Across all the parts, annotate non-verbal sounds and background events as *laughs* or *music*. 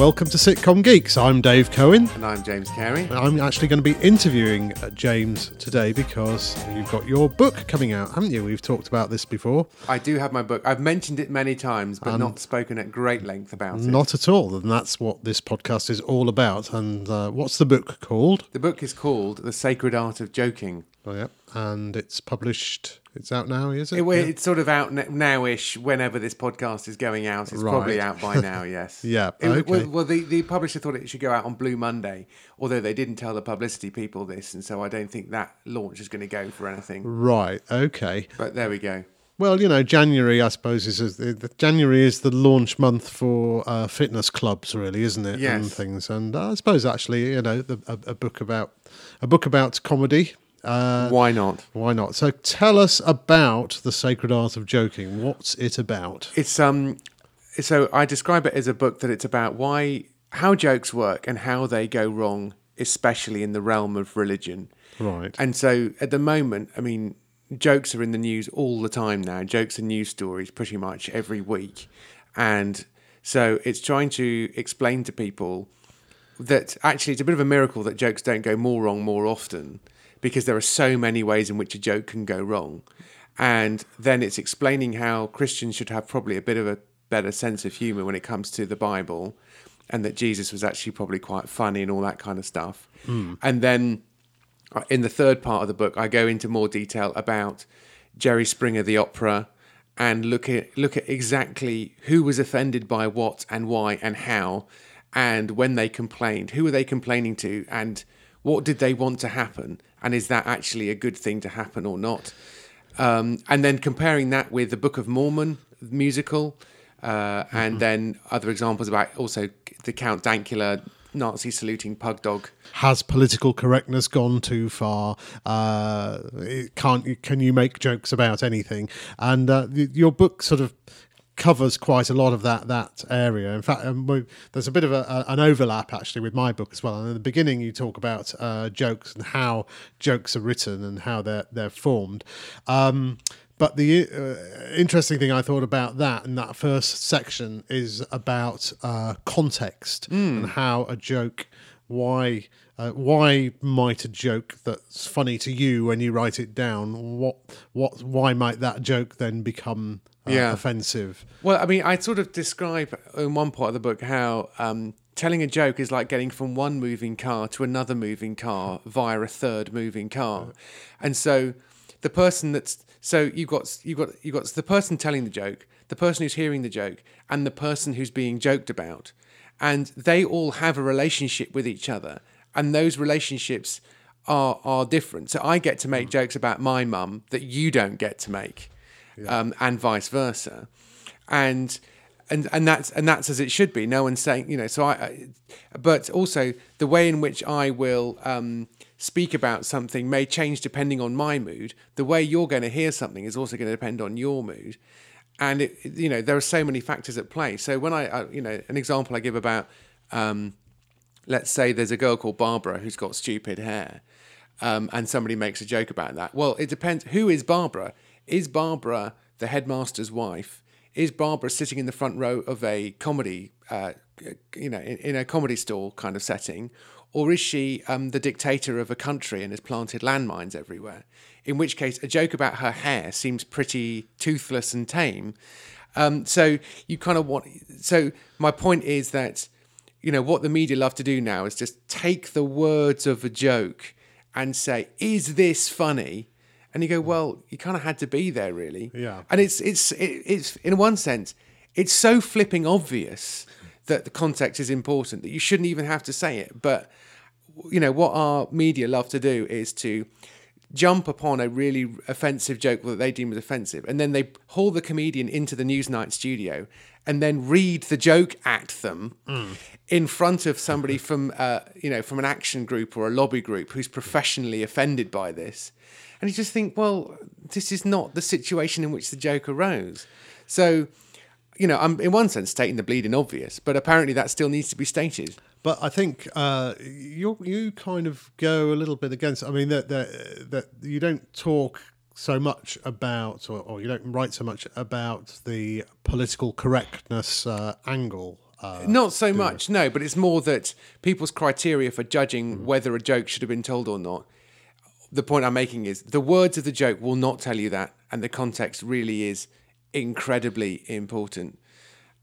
Welcome to Sitcom Geeks. I'm Dave Cohen. And I'm James Cary. And I'm actually going to be interviewing uh, James today because you've got your book coming out, haven't you? We've talked about this before. I do have my book. I've mentioned it many times, but not spoken at great length about it. Not at all. And that's what this podcast is all about. And uh, what's the book called? The book is called The Sacred Art of Joking. Oh, yeah. And it's published, it's out now, is it? It- Yeah. It's sort of out now-ish. Whenever this podcast is going out, it's probably out by now. *laughs* Yes. Yeah, It- okay. well, well, the, the publisher thought it should go out on Blue Monday, although they didn't tell the publicity people this, and so I don't think that launch is going to go for anything. Right, okay. But there we go. Well, you know, January, I suppose, is is the, the January is the launch month for uh, fitness clubs, really, isn't it? And Yes. things, and uh, I suppose actually, you know, the, a, a book about a book about comedy. Uh, Why not? why not? So, tell us about the sacred art of joking. What's it about? It's um, so I describe it as a book that it's about why how jokes work and how they go wrong, especially in the realm of religion. Right. And so at the moment, I mean, jokes are in the news all the time now. Jokes and news stories pretty much every week. And so it's trying to explain to people that actually it's a bit of a miracle that jokes don't go more wrong more often because there are so many ways in which a joke can go wrong. And then it's explaining how Christians should have probably a bit of a better sense of humor when it comes to the Bible and that Jesus was actually probably quite funny and all that kind of stuff. And then uh, in the third part of the book, I go into more detail about Jerry Springer, the opera, and look at look at exactly who was offended by what and why and how, and when they complained, who were they complaining to, and what did they want to happen, and is that actually a good thing to happen or not? Um, and then comparing that with the Book of Mormon musical, uh, and then other examples about also the Count Dankula Nazi saluting pug dog. Has political correctness gone too far? Uh, it can't can you make jokes about anything? And uh, your book sort of covers quite a lot of that that area. In fact, um, we- there's a bit of a, a- an overlap actually with my book as well. And in the beginning, you talk about uh, jokes and how jokes are written and how they're they're formed. Um, but the uh, interesting thing I thought about that in that first section is about uh, context and how a joke, why, uh, why might a joke that's funny to you when you write it down, what, what, why might that joke then become uh, Yeah. offensive? Well, I mean, I sort of describe in one part of the book how um, telling a joke is like getting from one moving car to another moving car via a third moving car, and so the person that's so you've got you got you got the person telling the joke, the person who's hearing the joke, and the person who's being joked about, and they all have a relationship with each other, and those relationships are are different. So I get to make jokes about my mum that you don't get to make um, and vice versa, and and and that's and that's as it should be. No one's saying you know. So I, I but also the way in which I will um, speak about something may change depending on my mood. The way you're going to hear something is also going to depend on your mood, and it, you know there are so many factors at play. So when I, I you know an example I give about. Um, let's say there's a girl called Barbara who's got stupid hair, um, and somebody makes a joke about that. Well, it depends. Who is Barbara? Is Barbara the headmaster's wife? Is Barbara sitting in the front row of a comedy, uh, you know, in, in a comedy store kind of setting, or is she um, the dictator of a country and has planted landmines everywhere? In which case, a joke about her hair seems pretty toothless and tame. Um, so you kind of want. So my point is that you know what the media love to do now is just take the words of a joke and say is this funny? And you go well you kind of had to be there really. Yeah. and it's it's it, it's in one sense it's so flipping obvious that the context is important that you shouldn't even have to say it. But you know what our media love to do is to jump upon a really offensive joke that they deem as offensive and then they haul the comedian into the newsnight studio and then read the joke at them in front of somebody from uh, you know from an action group or a lobby group who's professionally offended by this. And you just think well this is not the situation in which the joke arose. So you know i'm in one sense stating the bleeding obvious but apparently that still needs to be stated. But I think uh, you you kind of go a little bit against. I mean that that that you don't talk so much about, or, or you don't write so much about the political correctness uh, angle Uh, Not so much, no, but it's more that people's criteria for judging Mm. whether a joke should have been told or not. The point I'm making is the words of the joke will not tell you that, and the context really is incredibly important.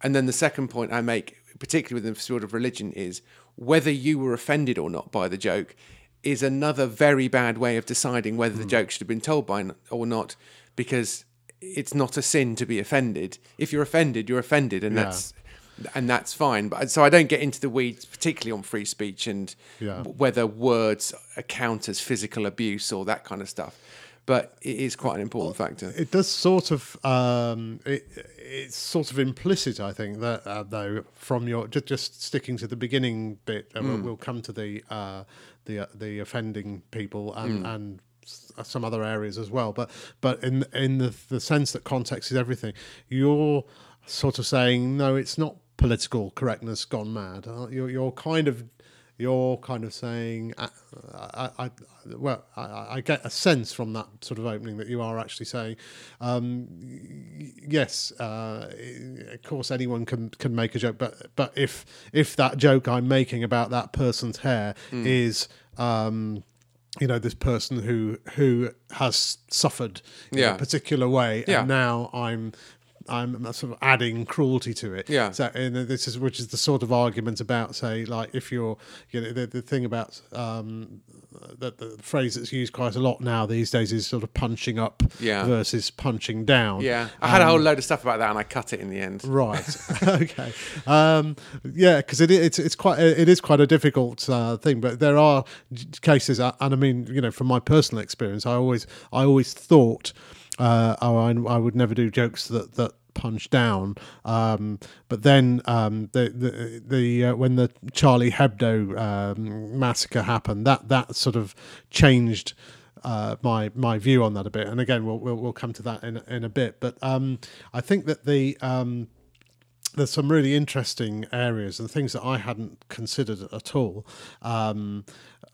And then the second point I make, particularly within the field of religion, is whether you were offended or not by the joke is another very bad way of deciding whether the Hmm. joke should have been told by n- or not, because it's not a sin to be offended. If you're offended, you're offended, and Yeah. that's and that's fine. But so I don't get into the weeds, particularly on free speech and Yeah. whether words count as physical abuse or that kind of stuff. But it is quite an important factor. it does sort of um, it, it's sort of implicit, I think, that uh, though from your just, just sticking to the beginning bit, uh, we'll, we'll come to the uh, the uh, the offending people and and uh, some other areas as well. But but in in the the sense that context is everything, you're sort of saying no, it's not political correctness gone mad. Uh, You're you're kind of you're kind of saying, uh, I, I, well, I, I get a sense from that sort of opening that you are actually saying, um, yes, uh, of course, anyone can can make a joke, but but if if that joke I'm making about that person's hair is. Um, you know this person who who has suffered in Yeah. a particular way, Yeah. and now I'm I'm sort of adding cruelty to it. Yeah. So and this is which is the sort of argument about say like if you're you know the, the thing about um the, the phrase that's used quite a lot now these days is sort of punching up Yeah. versus punching down. Yeah, I had a whole load of stuff about that, and I cut it in the end. Right. *laughs* okay. Um, yeah, because it, it's it's quite it is quite a difficult uh, thing, but there are cases, uh, and I mean, you know, from my personal experience, I always I always thought, uh, oh, I, I would never do jokes that that punch down. Um, but then um, the the, the uh, when the Charlie Hebdo um, massacre happened, that that sort of changed uh, my my view on that a bit. And again, we'll we'll, we'll come to that in in a bit. But um, I think that the um, there's some really interesting areas and things that I hadn't considered at all um,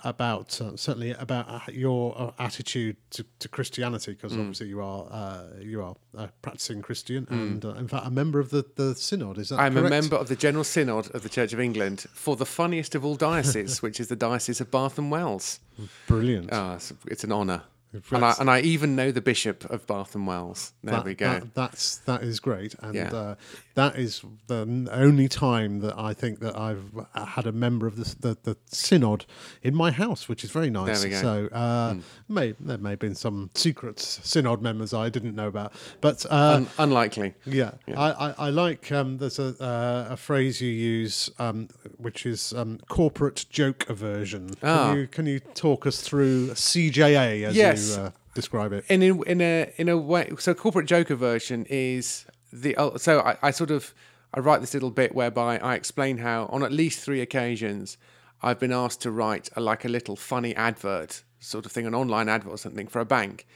about uh, certainly about uh, your uh, attitude to, to Christianity because obviously you are uh, you are a practicing Christian and uh, in fact a member of the, the synod is that I'm correct? a member of the General Synod of the Church of England for the funniest of all dioceses, *laughs* which is the Diocese of Bath and Wells. brilliant Ah, it's, it's an honour. And I, and I even know the Bishop of Bath and Wells. There That- we go. that- that's that is great, and Yeah. uh, that is the only time that I think that I've had a member of the the, the synod in my house, which is very nice. There we go. So uh, may there may have been some secret synod members I didn't know about, but uh, Un- unlikely. yeah, I, I, I like um, there's a uh, a phrase you use um, which is um, corporate joke aversion. Ah. Can you can you talk us through CJA as Yes. you uh, describe it? And in in a in a way, so corporate joke aversion is the oh, so I, I sort of I write this little bit whereby I explain how on at least three occasions I've been asked to write a, like a little funny advert sort of thing, an online advert or something for a bank,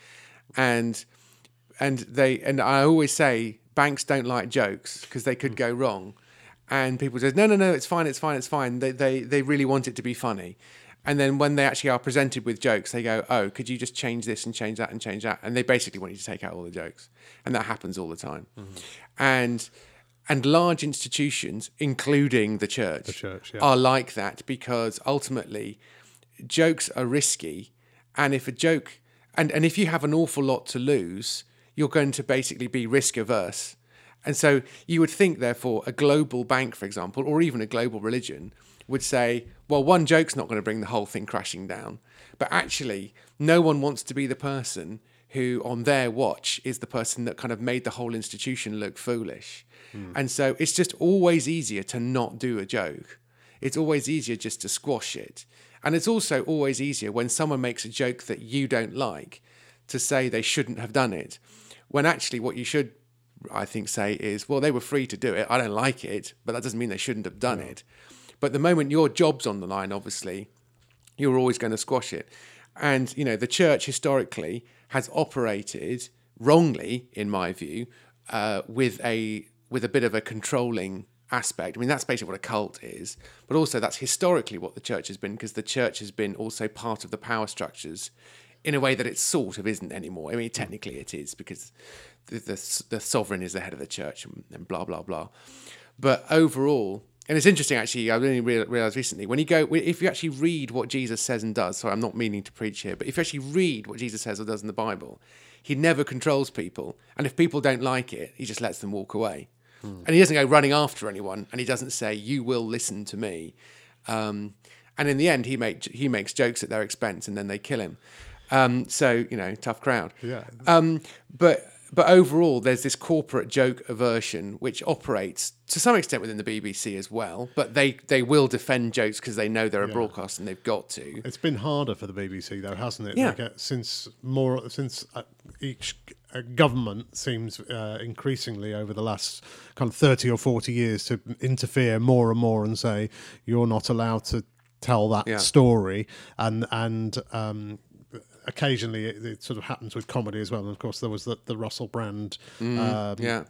and and they and I always say banks don't like jokes because they could hmm. go wrong, and people say no no no it's fine it's fine it's fine. They they they really want it to be funny, and then when they actually are presented with jokes they go oh could you just change this and change that and change that? And they basically want you to take out all the jokes. And that happens all the time, mm-hmm. and and large institutions including the church, the church, yeah. are like that because ultimately jokes are risky. And if a joke and, and if you have an awful lot to lose you're going to basically be risk averse and so you would think therefore a global bank for example or even a global religion would say well one joke's not going to bring the whole thing crashing down but actually no one wants to be the person who on their watch is the person that kind of made the whole institution look foolish hmm. and so it's just always easier to not do a joke it's always easier just to squash it. And it's also always easier when someone makes a joke that you don't like to say they shouldn't have done it. When actually, what you should, I think, say is, well, they were free to do it. I don't like it, but that doesn't mean they shouldn't have done it. But the moment your job's on the line, obviously, you're always going to squash it. And, you know, the church historically has operated wrongly, in my view, uh, with a with a bit of a controlling aspect. I mean, that's basically what a cult is, but also that's historically what the church has been, because the church has been also part of the power structures in a way that it sort of isn't anymore. I mean, technically it is because the, the, the sovereign is the head of the church and, and blah, blah, blah. But overall, and it's interesting actually. I only real- realized recently when you go, if you actually read what Jesus says and does. Sorry, I'm not meaning to preach here, but if you actually read what Jesus says or does in the Bible, he never controls people, and if people don't like it, he just lets them walk away, and he doesn't go running after anyone, and he doesn't say, "You will listen to me." Um, and in the end, he make he makes jokes at their expense, and then they kill him. Um, so you know, tough crowd. Yeah. Um, but but overall, there's this corporate joke aversion which operates to some extent within the BBC as well. But they they will defend jokes because they know they're a broadcast and they've got to. It's been harder for the BBC though, hasn't it? Yeah. Like, uh, since more since uh, each uh, government seems uh, increasingly over the last kind of thirty or forty years to interfere more and more and say you're not allowed to tell that Yeah. story, and and um, occasionally it, it sort of happens with comedy as well. And of course, there was the, the Russell Brand um, Mm, yeah.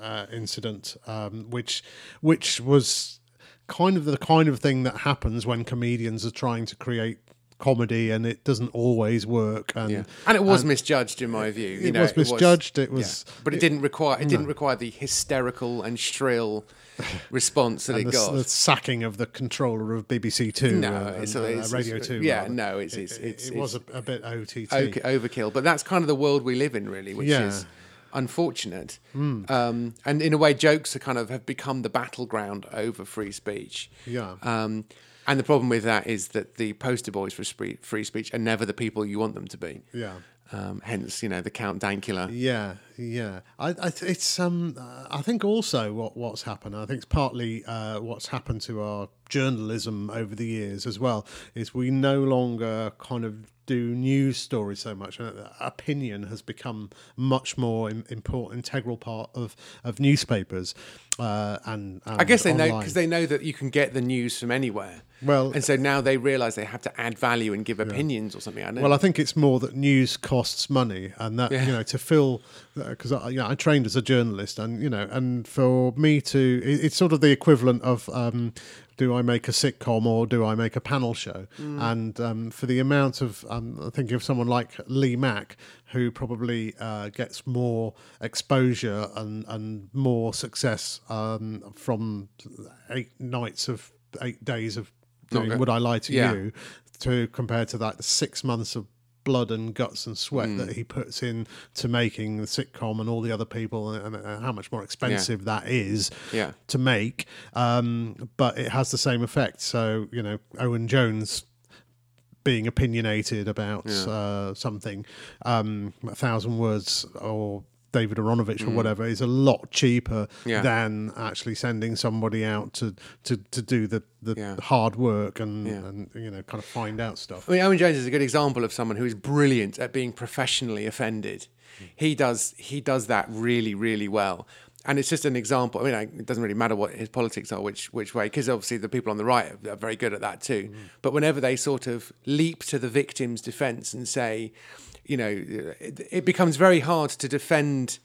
uh, incident, um, which which was kind of the kind of thing that happens when comedians are trying to create comedy and it doesn't always work. And Yeah. And it was misjudged in my view. You it know, was misjudged. It was, yeah. but it, didn't require it didn't require the hysterical and shrill *laughs* response that and it the, got. the sacking of the controller of BBC Two, No, and, it's- and, uh, Radio it's- Two. yeah, rather. no, it's- It- it's- it, it's- it was a, a bit OTT. Overkill. But that's kind of the world we live in, really, which Yeah. Is unfortunate. Um, and in a way, jokes are kind of have become the battleground over free speech. Yeah. Um, and the problem with that is that the poster boys for free speech are never the people you want them to be. Yeah. Um, hence, you know, the Count Dankula. Yeah, yeah. I, I th- it's um. I think also what what's happened. I think it's partly uh, what's happened to our journalism over the years as well. Is we no longer kind of do news stories so much. Uh, opinion has become much more important, integral part of of newspapers. Uh, and, and I guess they know because they know that you can get the news from anywhere. Well- and so now they realise they have to add value and give opinions or something. I. Well, I think it's more that news costs money, and that Yeah. you know to fill because I, you know, I trained as a journalist, and you know, and for me to, it, it's sort of the equivalent of. Um, do I make a sitcom or do I make a panel show? And um, for the amount of, um, I think of someone like Lee Mack, who probably uh, gets more exposure and, and more success um, from eight nights of eight days of doing Okay. Would I Lie to Yeah. You, to compared to that six months of blood and guts and sweat Hmm. that he puts in to making the sitcom and all the other people and, and how much more expensive that is Yeah. to make um, but it has the same effect so you know owen jones being opinionated about uh, something um, a thousand words or David Aaronovitch or mm. whatever is a lot cheaper. Yeah. than actually sending somebody out to, to, to do the, the Yeah. hard work and, Yeah. and you know kind of find out stuff. I mean, Owen Jones is a good example of someone who is brilliant at being professionally offended. Hmm. He does he does that really really well, and it's just an example. I mean, it doesn't really matter what his politics are, which which way, because obviously the people on the right are, are very good at that too. Hmm. But whenever they sort of leap to the victim's defence and say, you know, it, it becomes very hard to defend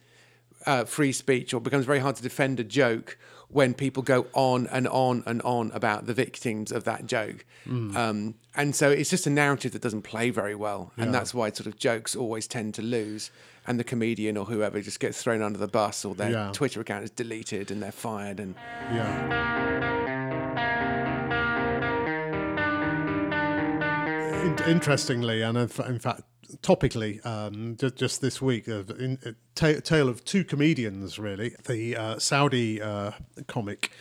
uh, free speech or becomes very hard to defend a joke when people go on and on and on about the victims of that joke. Um, and so it's just a narrative that doesn't play very well. And that's why sort of jokes always tend to lose. And the comedian or whoever just gets thrown under the bus or their Yeah. Twitter account is deleted and they're fired. And Yeah. In- interestingly, and in fact, topically, um, just, just this week, a uh, ta- tale of two comedians, really. The uh, Saudi uh, comic.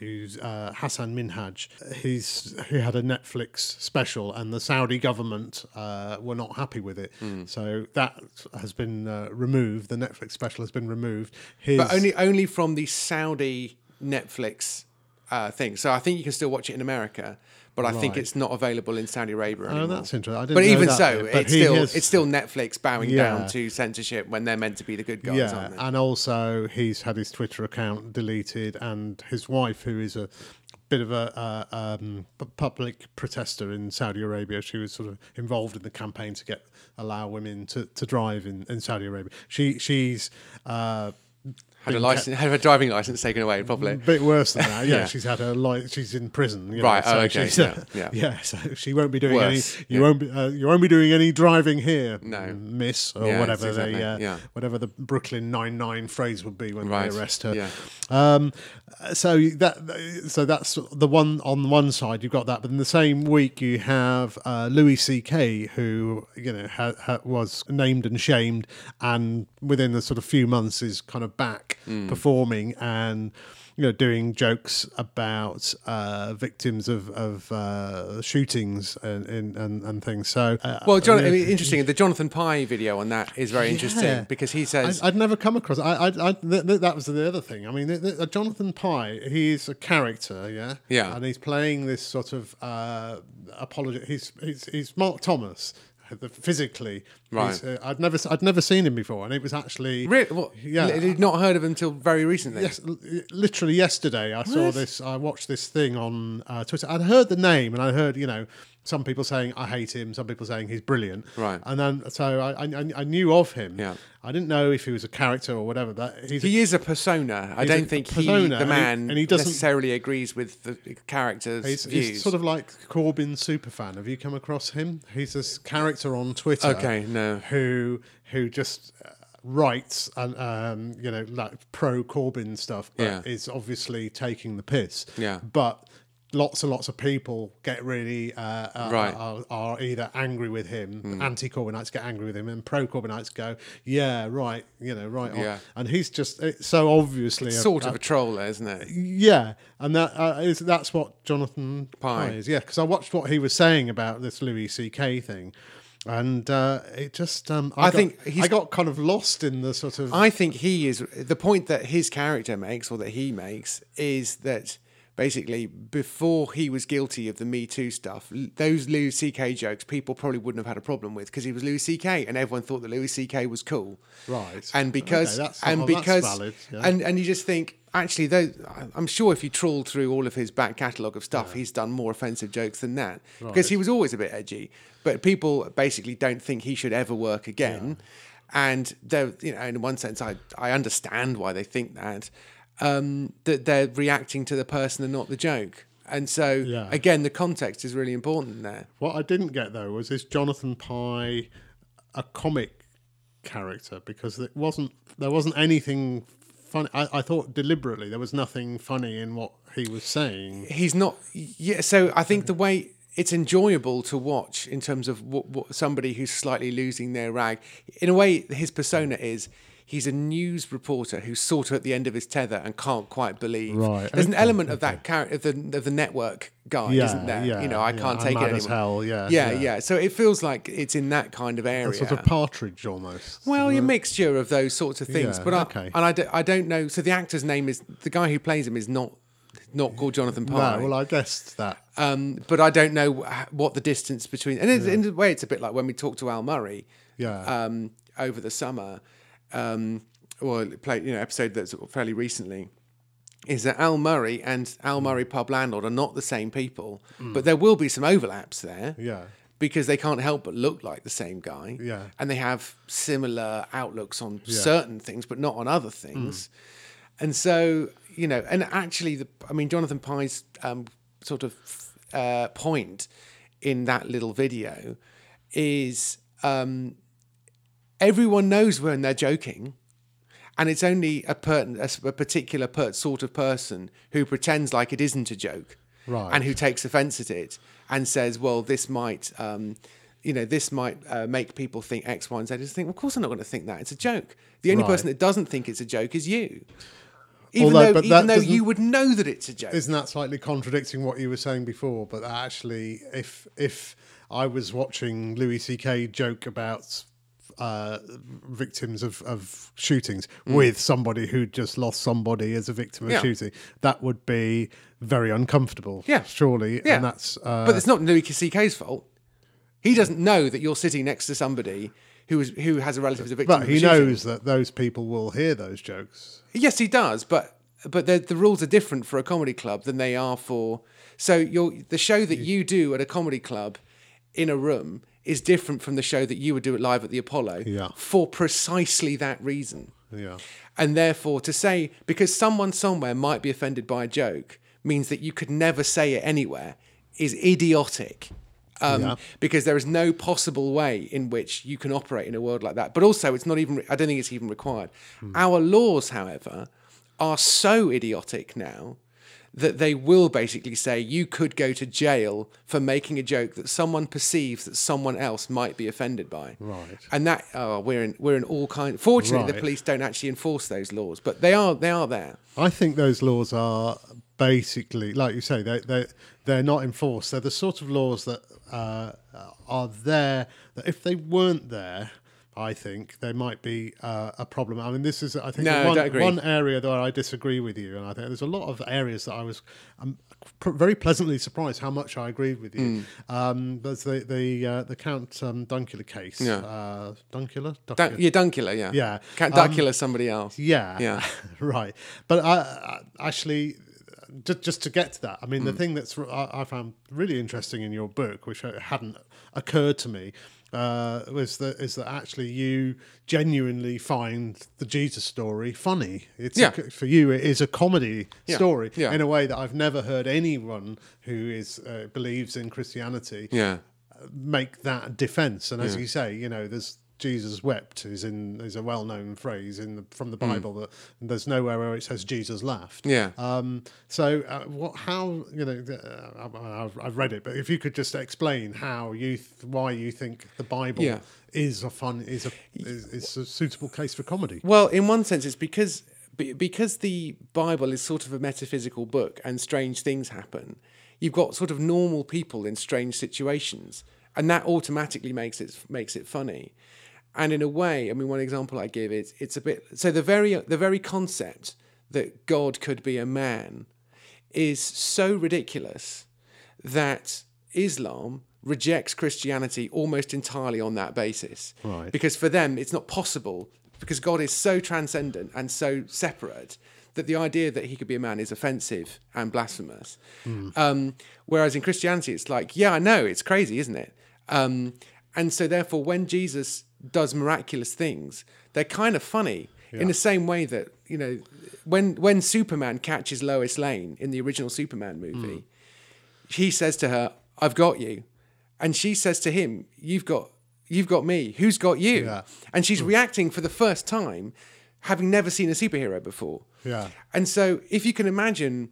Who's uh, Hasan Minhaj? He's he had a Netflix special, and the Saudi government uh, were not happy with it, so that has been uh, removed. The Netflix special has been removed. His, but only only from the Saudi Netflix uh, thing. So I think you can still watch it in America, but I think it's not available in Saudi Arabia anymore. Oh, that's interesting. But even that so, but it's still has- it's still Netflix bowing Yeah. down to censorship when they're meant to be the good guys, Yeah, aren't they? and also he's had his Twitter account deleted, and his wife, who is a bit of a uh, um, public protester in Saudi Arabia, she was sort of involved in the campaign to get allow women to, to drive in, in Saudi Arabia. She she's uh, Had a license, had a driving license taken away, probably. a bit worse than that. Yeah, *laughs* Yeah. she's had her like she's in prison. you know, Right, oh, okay, she's, yeah, *laughs* yeah. yeah. So she won't be doing Worse, any. You yeah. won't be. Uh, you won't be doing any driving here, No. Miss, or Yeah, whatever exactly, the uh, yeah. whatever the Brooklyn Nine Nine phrase would be when Right, they arrest her. yeah. Um, so that so that's the one on one side you've got that, but in the same week you have uh, Louis C.K. who you know ha, ha, was named and shamed, and within a sort of few months is kind of back Hmm. performing and. You know, doing jokes about uh, victims of, of uh, shootings and, and, and, things. So, uh, Well, John, yeah. I mean, interesting. The Jonathan Pie video on that is very Yeah. interesting because he says, I, I'd never come across. I, I, I th- th- that was the other thing. I mean, th- th- Jonathan Pie, he's a character, yeah, Yeah. and he's playing this sort of uh, apology. He's, he's he's Mark Thomas. The- Physically, Right. Uh, I'd never, I'd never seen him before, and it was actually really, what, Yeah. yeah, he'd not heard of him until very recently. Yes, l- literally yesterday, I saw this. I watched this thing on uh, Twitter. I'd heard the name, and I heard you know some people saying I hate him, some people saying he's brilliant. Right. And then so I I, I knew of him. Yeah. I didn't know if he was a character or whatever. That he's He is a persona. I don't think he, and the he- man, and he doesn't- necessarily agrees with the character's He's, views. he's sort of like Corbyn superfan. Have you come across him? He's this character on Twitter. Okay, no. Who who just uh, writes and um, you know like pro Corbyn stuff, but Yeah. is obviously taking the piss. Yeah. But lots and lots of people get really uh, uh, Right. Hmm. are, are either angry with him, anti Corbynites get angry with him, and pro Corbynites go, yeah, right, you know, right. on." Yeah. And he's just it's so obviously a- sort of a- a troll, isn't it? yeah, and that uh, is that's what Jonathan Pie. Pie is. Yeah, because I watched what he was saying about this Louis C.K. thing, and uh, it just um, I, I got, think he's- I got kind of lost in the sort of I think he is the point that his character makes, or that he makes, is that basically before he was guilty of the Me Too stuff, those Louis C.K. jokes people probably wouldn't have had a problem with because he was Louis C.K. and everyone thought that Louis C.K. was cool. Right. And because Okay, and that's because valid, yeah. and and you just think actually though I'm sure if you trawl through all of his back catalogue of stuff, he's done more offensive jokes than that because he was always a bit edgy. But people basically don't think he should ever work again. And they're, you know, in one sense, I, I understand why they think that. Um, that they're reacting to the person and not the joke. And so, Yeah. again, the context is really important there. what I didn't get though was is Jonathan Pie a comic character because it wasn't there wasn't anything funny. I, I thought deliberately there was nothing funny in what he was saying. he's not yeah so i think the way it's enjoyable to watch in terms of what, what somebody who's slightly losing their rag in a way his persona is he's a news reporter who's sort of at the end of his tether and can't quite believe Right, there's an okay, element of that character of the, of the network guy Yeah, isn't there yeah, you know i yeah, can't I'm take it anymore hell, yeah, yeah yeah. so it feels like it's in that kind of area A sort of partridge almost. well, a mixture of those sorts of things, but I, okay. and I, do, I don't know. So the actor's name is the guy who plays him is not not called Jonathan Pie. No, well, I guessed that. Um, but I don't know what the distance between. And in a way, it's a bit like when we talked to Al Murray. Yeah. Um, over the summer, um, or play you know episode that's fairly recently, is that Al Murray and Al Mm. Murray pub landlord are not the same people, but there will be some overlaps there. Yeah. Because they can't help but look like the same guy. Yeah. And they have similar outlooks on certain things, but not on other things. And so, you know, and actually, the, I mean, Jonathan Pie's um, sort of uh, point in that little video is um, everyone knows when they're joking. And it's only a, per- a particular per- sort of person who pretends like it isn't a joke, Right. and who takes offence at it and says, "Well, this might, um, you know, this might uh, make people think X, Y, and Z." Just think, well, of course, I'm not going to think that. It's a joke. The only Right. person that doesn't think it's a joke is you, even Although- though even though you would know that it's a joke. Isn't that slightly contradicting what you were saying before? But actually, if if I was watching Louis C.K. joke about uh, victims of, of shootings with somebody who just lost somebody as a victim of Mm. Yeah. shooting, that would be very uncomfortable. Yeah. surely. Yeah. and that's uh, but it's not Louis C.K.'s fault. He doesn't know that you're sitting next to somebody who is who has a relative as a victim. but he knows that those people will hear those jokes. Yes, he does, but but the, the rules are different for a comedy club than they are for. So your the show that you do at a comedy club in a room is different from the show that you would do it live at the Apollo. Yeah. For precisely that reason. Yeah. And therefore, to say because someone somewhere might be offended by a joke means that you could never say it anywhere is idiotic. Um, Yeah. Because there is no possible way in which you can operate in a world like that. But also, it's not even, I don't think it's even required. Our laws, however, are so idiotic now that they will basically say you could go to jail for making a joke that someone perceives that someone else might be offended by. Right. And that oh, we're in we're in all kind. Fortunately, the police don't actually enforce those laws, but they are they are there. I think those laws are basically, like you say, they they they're not enforced. They're the sort of laws that uh, are there. That if they weren't there, I think there might be uh, a problem. I mean, this is I think No, one, one area that I disagree with you, and I think there's a lot of areas that I was. Um, pr- very pleasantly surprised how much I agreed with you. Um, there's the the uh, the Count um, Dunkula case. Yeah. Uh, Dunkula. Dun- yeah, Dunkula, yeah. Yeah. Count Um, somebody else. Yeah, Yeah. *laughs* right. But I, I actually, just just to get to that, I mean, the thing that's I, I found really interesting in your book, which hadn't occurred to me, uh, was that is that actually you genuinely find the Jesus story funny. It's Yeah. a, for you, it is a comedy Yeah, story yeah. in a way that I've never heard anyone who is uh, believes in Christianity Yeah. make that defense. And as you say, you know, there's Jesus wept is in is a well known phrase in the, from the Bible that there's nowhere where it says Jesus laughed. Hmm. Yeah. Um, so uh, what? How you know? Uh, I've read it, but if you could just explain how you th- why you think the Bible Yeah. is a fun is a is, is a suitable case for comedy. Well, in one sense, it's because because the Bible is sort of a metaphysical book and strange things happen. You've got sort of normal people in strange situations, and that automatically makes it makes it funny. And in a way, I mean, one example I give is it's a bit so the very the very concept that God could be a man is so ridiculous that Islam rejects Christianity almost entirely on that basis. Right. Because for them, it's not possible because God is so transcendent and so separate that the idea that he could be a man is offensive and blasphemous. Um, whereas in Christianity, it's like, yeah, I know, it's crazy, isn't it? Um, and so, therefore, when Jesus does miraculous things, they're kind of funny in the same way that, you know, when, when Superman catches Lois Lane in the original Superman movie, hmm. he says to her, I've got you. And she says to him, You've got you've got me. Who's got you? Yeah. And she's hmm. reacting for the first time, having never seen a superhero before. Yeah. And so if you can imagine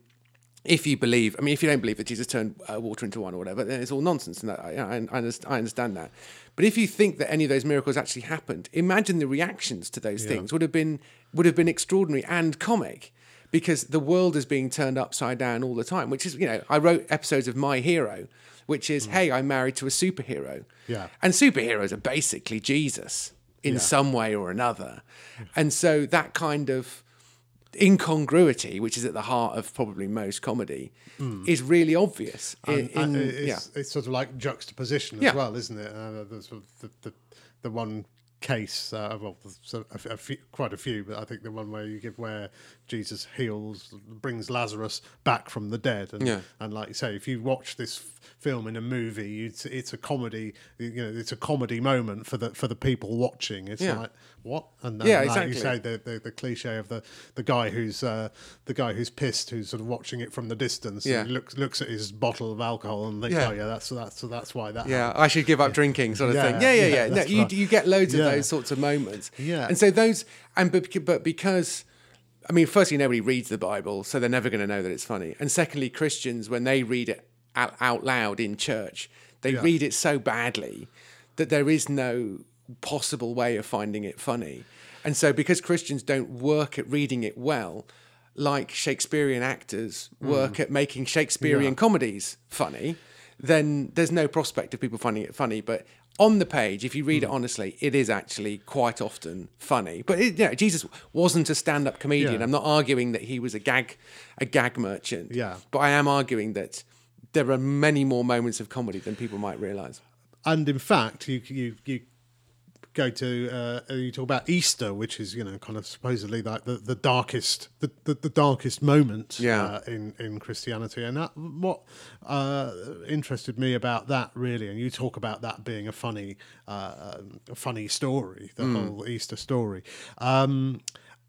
if you believe, I mean, if you don't believe that Jesus turned uh, water into wine or whatever, then it's all nonsense. And that, I, I, I underst- I understand that. But if you think that any of those miracles actually happened, imagine the reactions to those things would have been would have been extraordinary and comic, because the world is being turned upside down all the time. Which is, you know, I wrote episodes of My Hero, which is, hey, I'm married to a superhero, Yeah. and superheroes are basically Jesus in some way or another, and so that kind of incongruity, which is at the heart of probably most comedy, is really obvious. In, in- it's, yeah. it's sort of like juxtaposition as Yeah. well, isn't it? Uh, the, sort of the, the, the one case, uh, well, a, a few, quite a few, but I think the one where you give where Jesus heals, brings Lazarus back from the dead, and Yeah. and like you say, if you watch this film in a movie, it's, it's a comedy, you know, it's a comedy moment for the for the people watching. It's Yeah. like what, and, Yeah, and like you say, the, the, the cliche of the, the guy who's uh, the guy who's pissed, who's sort of watching it from the distance, Yeah. and looks looks at his bottle of alcohol and thinks, Yeah. oh yeah, that's that's that's why that. Yeah, I should give up drinking, sort of Yeah, thing. Yeah, yeah, yeah, yeah. No, you you get loads of those sorts of moments. Yeah. and so those and but, but because. I mean, firstly, nobody reads the Bible, so they're never going to know that it's funny. And secondly, Christians, when they read it out, out loud in church, they Yeah. read it so badly that there is no possible way of finding it funny. And so, because Christians don't work at reading it well, like Shakespearean actors hmm. work at making Shakespearean comedies funny, then there's no prospect of people finding it funny. But on the page, if you read it hmm. honestly, it is actually quite often funny. But it, you know, Jesus wasn't a stand-up comedian. Yeah. I'm not arguing that he was a gag, a gag merchant. Yeah. But I am arguing that there are many more moments of comedy than people might realise. and in fact, you you you go to uh, you talk about Easter, which is you know kind of supposedly like the, the darkest the, the, the darkest moment Yeah. uh, in in Christianity, and that what uh, interested me about that really, and you talk about that being a funny uh, a funny story, the whole Easter story. Um,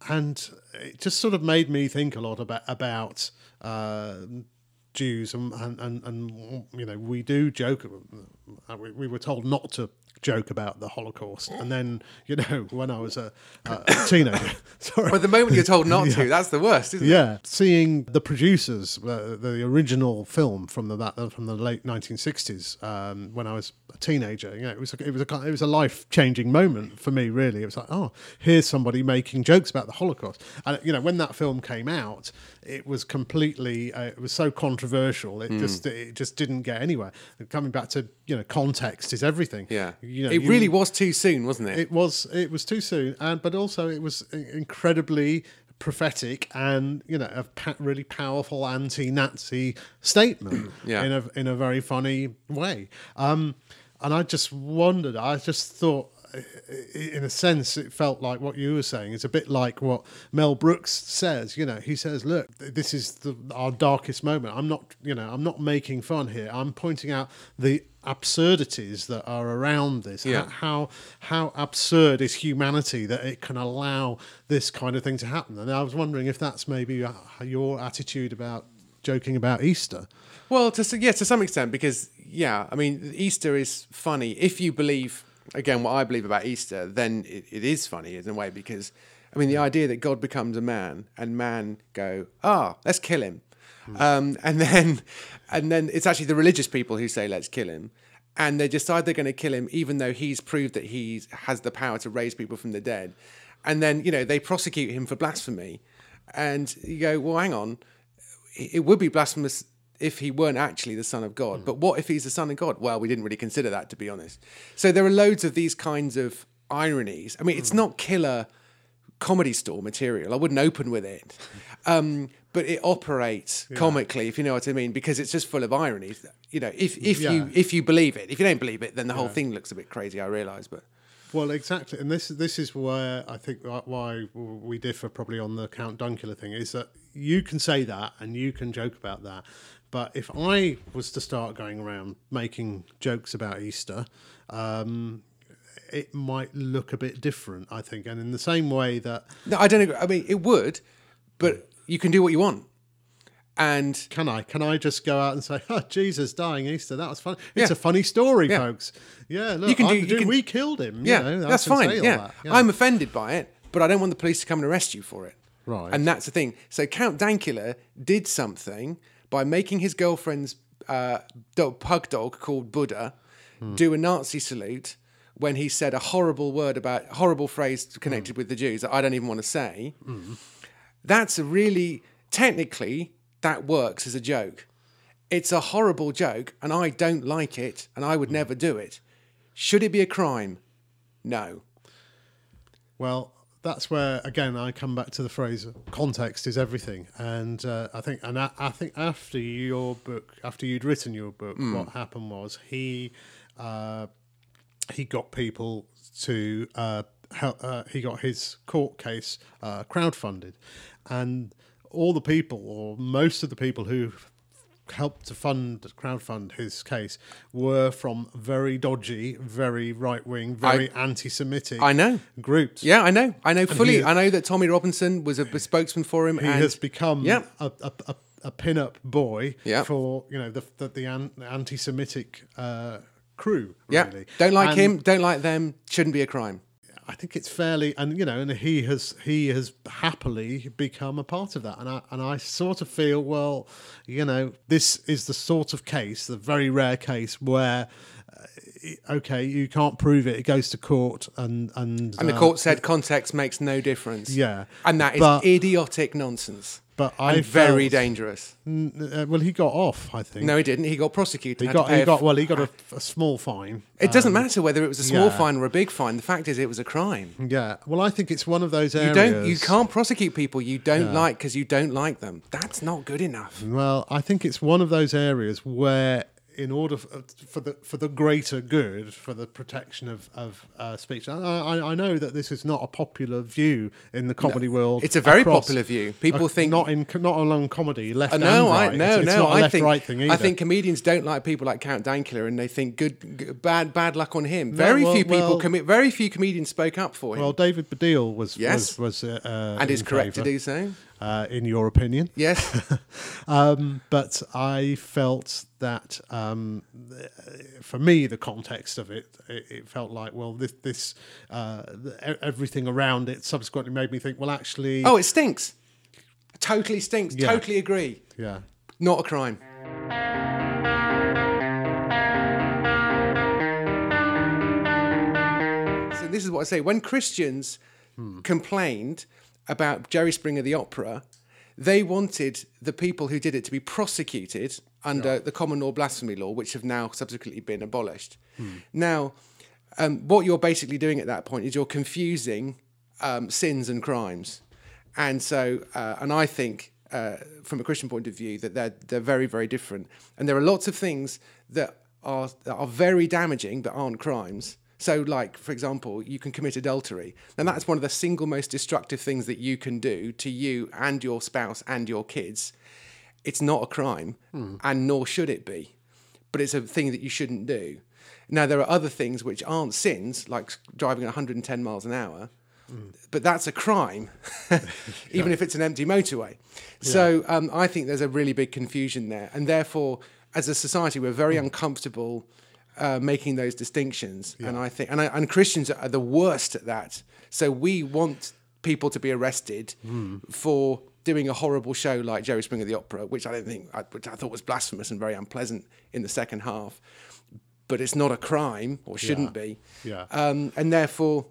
and it just sort of made me think a lot about about uh, Jews and, and and and you know we do joke. uh, We, we were told not to joke about the Holocaust, and then you know *laughs* when I was a, a teenager, *laughs* sorry, But the moment you're told not *laughs* to, that's the worst, isn't it? yeah, seeing the producers, uh, the original film from the that, from the late 1960s, um, when I was a teenager, you know, it was a, it was a it was a life changing moment for me. Really, it was like, oh, here's somebody making jokes about the Holocaust, and you know, when that film came out, it was completely, uh, it was so controversial. It just it just didn't get anywhere. And coming back to you know, context is everything. Yeah. you know, it you- really was too soon, wasn't it? it was it was too soon, and but also it was incredibly prophetic and you know a really powerful anti-Nazi statement *clears throat* Yeah. in a in a very funny way. Um, and I just wondered. I just thought. In a sense, it felt like what you were saying. It's a bit like what Mel Brooks says. You know, he says, "Look, this is the, our darkest moment. I'm not, you know, I'm not making fun here. I'm pointing out the absurdities that are around this. Yeah. How how absurd is humanity that it can allow this kind of thing to happen? And I was wondering if that's maybe your attitude about joking about Easter. Well, to yeah, to some extent, because yeah, I mean, Easter is funny if you believe again what I believe about Easter. Then it, it is funny in a way because I mean the idea that God becomes a man and man go ah let's kill him, um, and then and then it's actually the religious people who say let's kill him. And they decide they're going to kill him, even though he's proved that he has the power to raise people from the dead. And then, you know, they prosecute him for blasphemy. And you go, well, hang on, it would be blasphemous if he weren't actually the son of God. But what if he's the son of God? Well, we didn't really consider that, to be honest. So there are loads of these kinds of ironies. I mean, it's not killer comedy store material. I wouldn't open with it. *laughs* Um, but it operates comically, if you know what I mean, because it's just full of ironies. You know, if, if you if you believe it, if you don't believe it, then the whole thing looks a bit crazy. I realise, but Well, exactly, and this this is where I think why we differ probably on the Count Dunkula thing is that you can say that and you can joke about that, but if I was to start going around making jokes about Easter, um, it might look a bit different. I think, and in the same way that no, I don't agree. I mean, it would, but you can do what you want. And can I can I just go out and say, "Oh, Jesus dying Easter, that was fun." It's Yeah. a funny story, Yeah. folks. Yeah, look, You can do- you can- we killed him. Yeah, you know, that's fine. say all Yeah. I'm offended by it, but I don't want the police to come and arrest you for it. Right. And that's the thing. So Count Dankula did something by making his girlfriend's uh, dog, pug dog called Buddha Hmm. do a Nazi salute when he said a horrible word about horrible phrase Hmm. connected with the Jews that I don't even want to say. That's a really technically that works as a joke. It's a horrible joke, and I don't like it, and I would Hmm. never do it. Should it be a crime? No. Well, that's where again I come back to the phrase "context is everything," and uh, I think, and I, I think after your book, after you'd written your book, what happened was he uh, he got people to uh, help. Uh, he got his court case uh, crowdfunded, and all the people, or most of the people who helped to fund crowdfund his case were from very dodgy, very right wing, very anti-Semitic. I know. groups. Yeah, I know. I know fully. he- I know that Tommy Robinson was a spokesman for him. he and has become Yeah. a, a, a, a pin-up boy Yeah. for you know the the, the anti-Semitic uh, crew. yeah. really. Don't like And him. Don't like them. Shouldn't be a crime. I think it's fairly, and you know, and he has he has happily become a part of that, and I and I sort of feel, well, you know, this is the sort of case, the very rare case where. uh, Okay, you can't prove it. It goes to court, and and And the uh, court said context makes no difference. Yeah. And that is But- idiotic nonsense. But I and very dangerous. uh, well, he got off. I think No, he didn't. He got prosecuted. he got he got f- well, he got a, a small fine. It doesn't matter whether it was a small yeah. fine or a big fine. The fact is, it was a crime. Yeah, well, I think it's one of those areas. You don't. You can't prosecute people you don't like because you don't like them. That's not good enough. Well, I think it's one of those areas where in order for, for the for the greater good, for the protection of of uh, speech. I, I, I know that this is not a popular view in the comedy world. It's a very across- popular view. People uh, think not in not along comedy left Uh, and no, right. I no it's, it's no. I think right thing either. I think comedians don't like people like Count Dankula, and they think good, good bad bad luck on him. Very well- few people well- commit. Very few comedians spoke up for him, well, David Baddiel was Yes. was, was uh, uh, and is correct to favour, do so. Uh, in your opinion. Yes, *laughs* Um, but I felt that um, for me, the context of it, it, it felt like, well, this, this uh, everything around it subsequently made me think, well, actually, Oh, it stinks. Totally stinks. Yeah. Totally agree. yeah, Not a crime. So this is what I say. When Christians complained about Jerry Springer the opera, they wanted the people who did it to be prosecuted under the common law blasphemy law, which have now subsequently been abolished. Now, um, what you're basically doing at that point is you're confusing um, sins and crimes, and so uh, and I think uh, from a Christian point of view that they're they're very very different, and there are lots of things that are that are very damaging but aren't crimes. So, like for example, you can commit adultery, and that's one of the single most destructive things that you can do to you and your spouse and your kids. It's not a crime, hmm. and nor should it be but it's a thing that you shouldn't do. Now, there are other things which aren't sins, like driving at 110 miles an hour, hmm. but that's a crime, *laughs* even if it's an empty motorway. So um, I think there's a really big confusion there. And therefore, as a society, we're very hmm. uncomfortable uh, making those distinctions. And I think, and, I, and Christians are the worst at that. So we want people to be arrested for doing a horrible show like Jerry Springer the Opera, which I don't think, I, which I thought was blasphemous and very unpleasant in the second half. But it's not a crime, or shouldn't be. Yeah. Um, and therefore,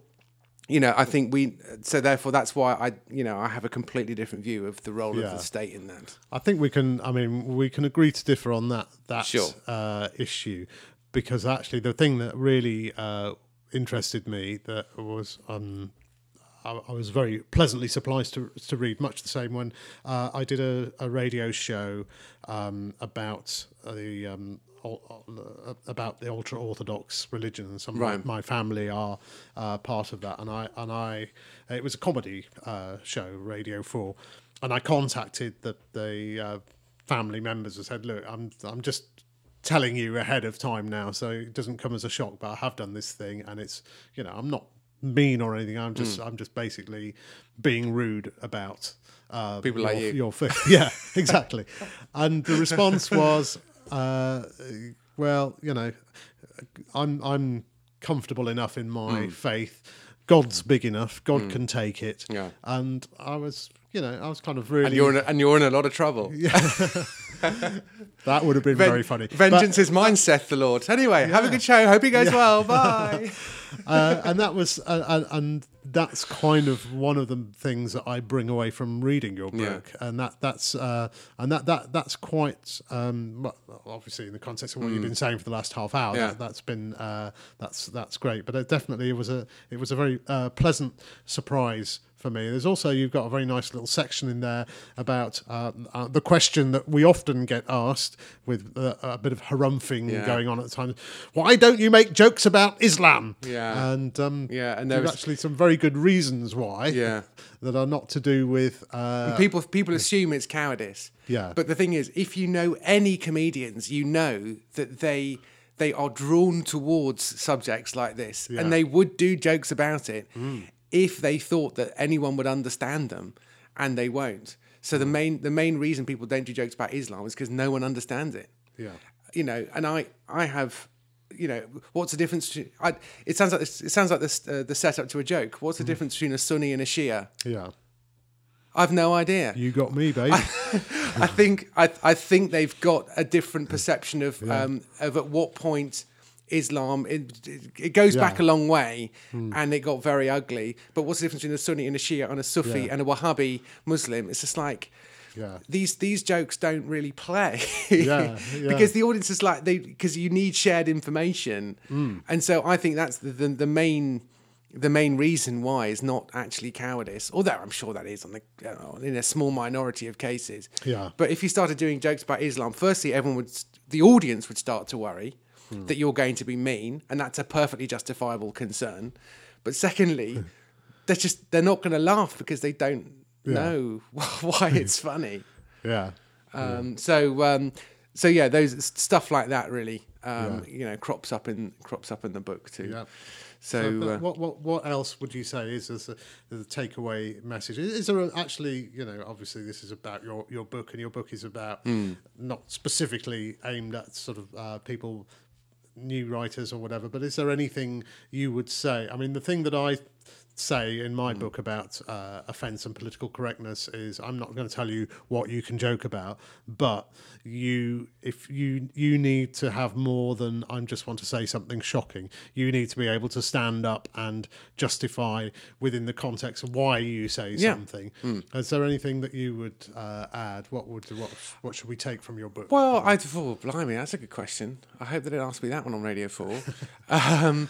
you know, I think we. So therefore, that's why I, you know, I have a completely different view of the role Yeah. of the state in that. I think we can. I mean, we can agree to differ on that that Sure. uh, issue because actually, the thing that really uh, interested me that was um, I, I was very pleasantly surprised to to read. Much the same when uh, I did a, a radio show um, about the. Um, ul- about the ultra orthodox religion, and some Right. of my, my family are uh, part of that. And I and I, it was a comedy uh, show, Radio Four, and I contacted the the uh, family members and said, "Look, I'm I'm just telling you ahead of time now, so it doesn't come as a shock. But I have done this thing, and it's you know I'm not mean or anything. I'm just I'm just basically being rude about uh, People your, like you. Your faith. *laughs* yeah, exactly. and the response was, uh, well, you know, I'm I'm comfortable enough in my faith. God's big enough. God can take it. Yeah. And I was, you know, I was kind of really. And you're in a, and you're in a lot of trouble. *laughs* that would have been Ven- very funny. But- Vengeance is mine, saith the Lord. Anyway, have a good show. Hope it goes well. *laughs* Bye. uh, and that was uh, and, and that's kind of one of the things that I bring away from reading your Yeah. book, and that that's uh, and that that that's quite um, obviously in the context of what you've been saying for the last half hour. Mm. Yeah. That, that's been uh, that's that's great, but it definitely it was a it was a very uh, pleasant surprise. For me, there's also you've got a very nice little section in there about uh, uh, the question that we often get asked with uh, a bit of harumphing Yeah. going on at the time. Why don't you make jokes about Islam? Yeah. and um, Yeah, and there's actually some very good reasons why. Yeah. *laughs* that are not to do with. Uh, people people assume it's cowardice. Yeah. But the thing is, if you know any comedians, you know that they they are drawn towards subjects like this, Yeah. and they would do jokes about it if they thought that anyone would understand them, and they won't. So the main the main reason people don't do jokes about Islam is because no one understands it. Yeah. You know, and I I have. You know what's the difference? Between, I, it sounds like this, it sounds like this, uh, the setup to a joke. What's the difference between a Sunni and a Shia? yeah, I've no idea. you got me, babe. *laughs* I think I, I think they've got a different perception of um, of at what point Islam it, it goes back a long way and it got very ugly. But what's the difference between a Sunni and a Shia and a Sufi Yeah. and a Wahhabi Muslim? It's just like Yeah. these these jokes don't really play Yeah, yeah. *laughs* because the audience is like they because you need shared information Mm. and so I think that's the the, the main the main reason why is not actually cowardice, although I'm sure that is on the uh, in a small minority of cases. Yeah. But if you started doing jokes about Islam, firstly, everyone would, the audience would start to worry Hmm. that you're going to be mean, and that's a perfectly justifiable concern. But secondly, they're just they're not going to laugh because they don't know *laughs* why it's funny. Yeah. Um, so um, so yeah, those stuff like that really, um, you know, crops up in crops up in the book too. Yeah. So, So, uh, what what what else would you say is as a, the takeaway message? Is, is there a, actually, you know, obviously this is about your your book, and your book is about Hmm. not specifically aimed at sort of uh, people, new writers or whatever. But is there anything you would say? I mean, the thing that I say in my book about uh, offence and political correctness is I'm not going to tell you what you can joke about, but you if you you need to have more than I just want to say something shocking. You need to be able to stand up and justify within the context of why you say Yeah. something. Is there anything that you would uh, add? What would what what should we take from your book? well, I oh, blimey, that's a good question. I hope they didn't ask me that one on Radio Four. *laughs* *laughs* um,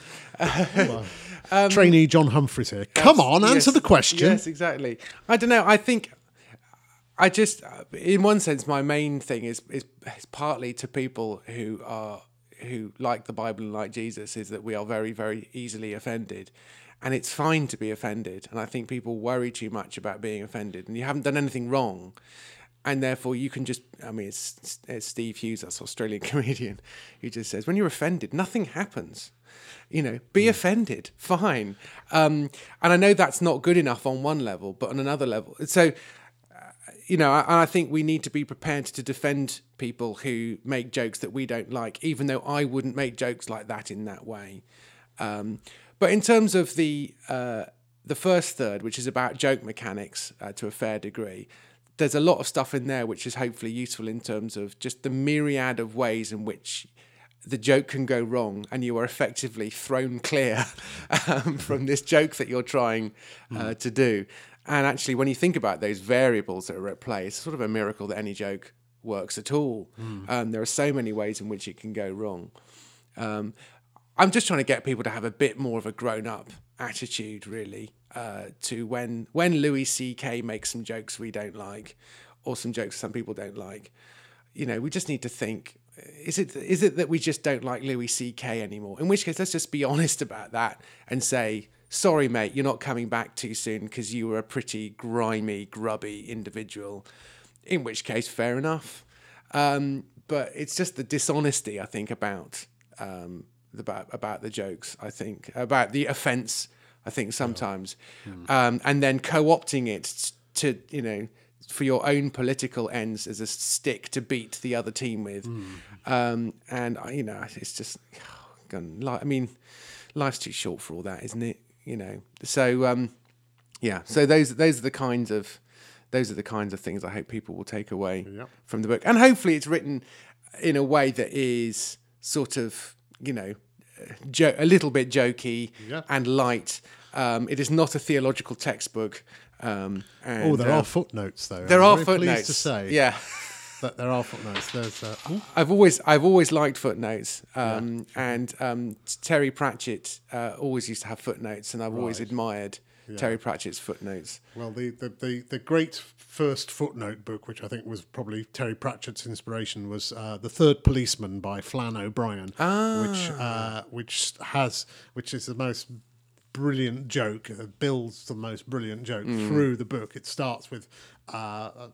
Trainee John Humphrys here. Come on, answer Yes, the question. Yes, exactly. I don't know. I think I just, uh, in one sense, my main thing is is, is partly to people who are who like the Bible and like Jesus is that we are very very easily offended. And it's fine to be offended. And I think people worry too much about being offended. And you haven't done anything wrong. And therefore, you can just, I mean, it's, it's Steve Hughes, that's Australian *laughs* comedian, who just says, when you're offended, nothing happens. You know, be offended, fine. Um, and I know that's not good enough on one level, but on another level. So, you know, I, I think we need to be prepared to defend people who make jokes that we don't like, even though I wouldn't make jokes like that in that way. Um, but in terms of the uh, the first third, which is about joke mechanics uh, to a fair degree, there's a lot of stuff in there which is hopefully useful in terms of just the myriad of ways in which the joke can go wrong and you are effectively thrown clear *laughs* um, from this joke that you're trying uh, to do. And actually, when you think about those variables that are at play, it's sort of a miracle that any joke works at all. Um, there are so many ways in which it can go wrong. Um, I'm just trying to get people to have a bit more of a grown up attitude, really, uh, to when when Louis C.K. makes some jokes we don't like, or some jokes some people don't like. You know, we just need to think: is it is it that we just don't like Louis C.K. anymore? In which case, let's just be honest about that and say. Sorry, mate, you're not coming back too soon because you were a pretty grimy, grubby individual. In which case, fair enough. Um, but it's just the dishonesty, I think, about um, about about the jokes. I think about the offence. I think sometimes, um, and then co-opting it to you know for your own political ends as a stick to beat the other team with. Um, and you know, it's just, gone li- I mean, life's too short for all that, isn't it? You know, so um, yeah. So those those are the kinds of those are the kinds of things I hope people will take away from the book, and hopefully it's written in a way that is sort of you know jo- a little bit jokey Yeah. and light. Um, it is not a theological textbook. Um, and, Oh, there uh, are footnotes though. there I'm are footnotes to say, Yeah. *laughs* there are footnotes. There's uh, oh, I've always I've always liked footnotes, um, and um, Terry Pratchett uh, always used to have footnotes, and I've always Right. admired Terry Pratchett's footnotes. well, the, the, the, the great first footnote book, which I think was probably Terry Pratchett's inspiration, was uh, the Third Policeman by Flann O'Brien, which Ah. uh, which has which is the most brilliant joke, uh, builds the most brilliant joke Mm. through the book. It starts with. Uh,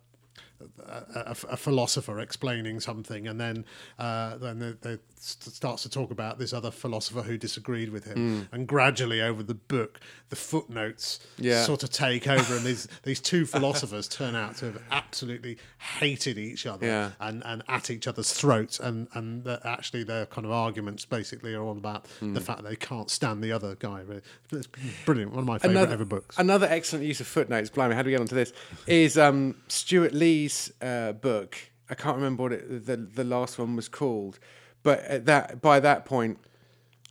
a, a, philosopher explaining something, and then uh, then they, they st- starts to talk about this other philosopher who disagreed with him, and gradually over the book, the footnotes Yeah. sort of take over, and these *laughs* these two philosophers turn out to have absolutely hated each other Yeah. and, and at each other's throats, and and actually their kind of arguments basically are all about the fact they can't stand the other guy. Really. It's brilliant, one of my favourite ever books. Another excellent use of footnotes. Blimey, how do we get onto this? Is um, Stewart Lee's uh, book. I can't remember what it, the the last one was called, but at that by that point,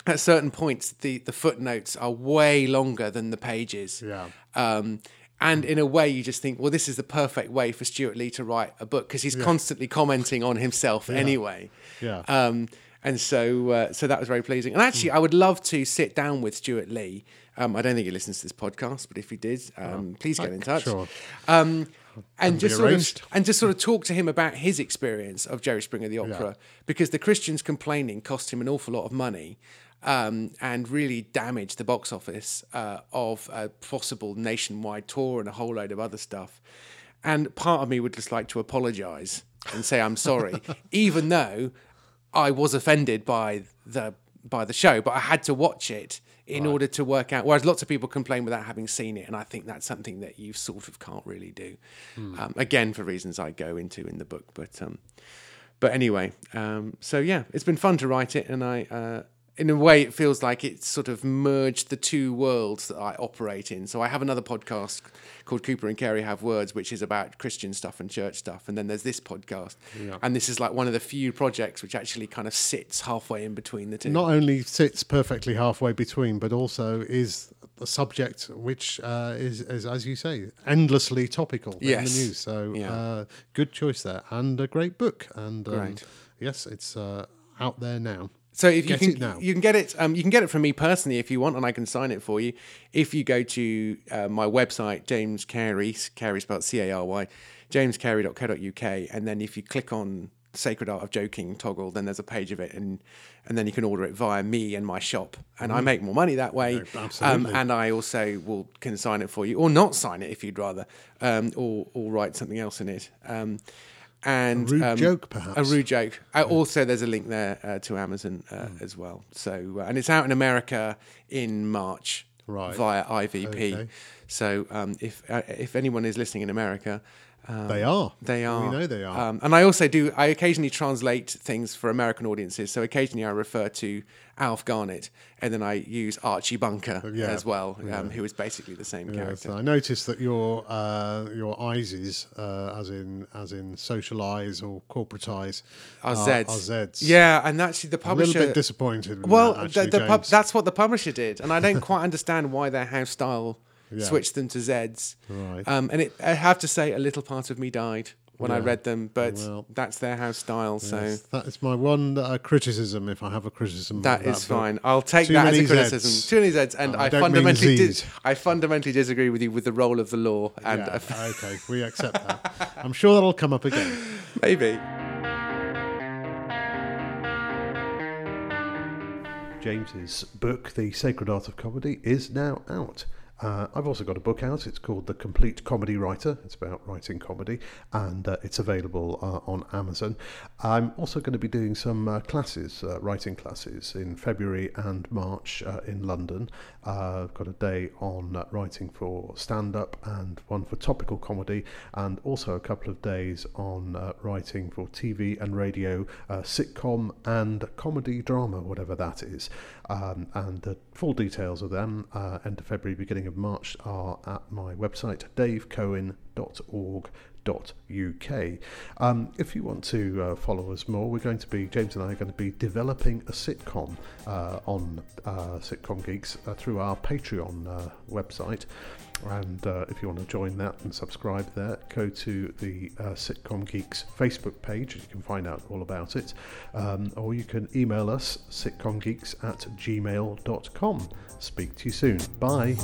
at certain points, the the footnotes are way longer than the pages. Yeah. Um, and in a way, you just think, well, this is the perfect way for Stewart Lee to write a book because he's constantly commenting on himself anyway. Yeah. Um, and so, uh, so that was very pleasing. And actually, I would love to sit down with Stewart Lee Um, I don't think he listens to this podcast, but if he did, um, please get in touch. sure. And just sort of and just sort of talk to him about his experience of Jerry Springer the Opera, because the Christians complaining cost him an awful lot of money. Um, and really damaged the box office uh, of a possible nationwide tour and a whole load of other stuff. And part of me would just like to apologise and say I'm sorry, *laughs* even though I was offended by the by the show, but I had to watch it in order to work out. Whereas lots of people complain without having seen it, and I think that's something that you sort of can't really do. Um, again, for reasons I go into in the book, but um, but anyway, um, so yeah, it's been fun to write it, and I. Uh, in a way, it feels like it's sort of merged the two worlds that I operate in. So I have another podcast called Cooper and Cary Have Words, which is about Christian stuff and church stuff, and then there's this podcast, and this is like one of the few projects which actually kind of sits halfway in between the two. Not only sits perfectly halfway between, but also is a subject which uh, is, is, as you say, endlessly topical in the news. So Yeah. uh, good choice there, and a great book. And um, yes, it's uh, out there now. So if you Get can, it now. you can get it. Um, you can get it from me personally if you want, and I can sign it for you. If you go to uh, my website, James Cary, Cary spelled C A R Y, jamescary.co.uk, and then if you click on Sacred Art of Joking toggle, then there's a page of it, and and then you can order it via me and my shop, and I make more money that way. Mm. absolutely. Um, and I also will can sign it for you, or not sign it if you'd rather, um, or or write something else in it. Um, and A rude um, joke, perhaps. A rude joke. Uh, Also, there's a link there uh, to Amazon uh, Hmm. as well. So, uh, and it's out in America in March Right. via IVP. Okay. So, um, if uh, if anyone is listening in America, um, They are. they are. We know they are. Um, and I also do. I occasionally translate things for American audiences. So occasionally I refer to Alf Garnett, and then I use Archie Bunker Yeah. as well, um, who is basically the same Yes, character. I noticed that your uh, your ISIS, uh, as in as in socialise or corporatize, Are are, Zeds. are Zeds. Yeah, and actually the publisher a little bit disappointed. Well, that, actually, the pub, that's what the publisher did, and I don't quite *laughs* understand why their house style Yeah. switched them to Zeds. Right. Um, and it, I have to say, a little part of me died when I read them, but Well, that's their house style, so that is my one uh, criticism. If I have a criticism, that of book. fine. I'll take Too that as a many criticism. Zs. Too many Zeds, and I I, don't mean fundamentally Zs. dis- I fundamentally disagree with you with the role of the law, and Yeah, uh, *laughs* okay, we accept that. I'm sure that'll come up again. maybe. James's book, The Sacred Art of Comedy, is now out. Uh, I've also got a book out. It's called The Complete Comedy Writer. It's about writing comedy, and uh, it's available uh, on Amazon. I'm also going to be doing some uh, classes, uh, writing classes, in February and March uh, in London. I've got a day on writing for stand up and one for topical comedy, and also a couple of days on writing for TV and radio, sitcom and comedy drama, whatever that is. Um, and the full details of them, end of February, beginning of March, are at my website, davecohen.org. uk. Um, if you want to uh, follow us more, we're going to be James and I are going to be developing a sitcom uh, on uh, Sitcom Geeks uh, through our Patreon uh, website. And uh, if you want to join that and subscribe there, go to the uh, Sitcom Geeks Facebook page. You can find out all about it. Um, or you can email us sitcomgeeks at gmail.com. Speak to you soon. Bye.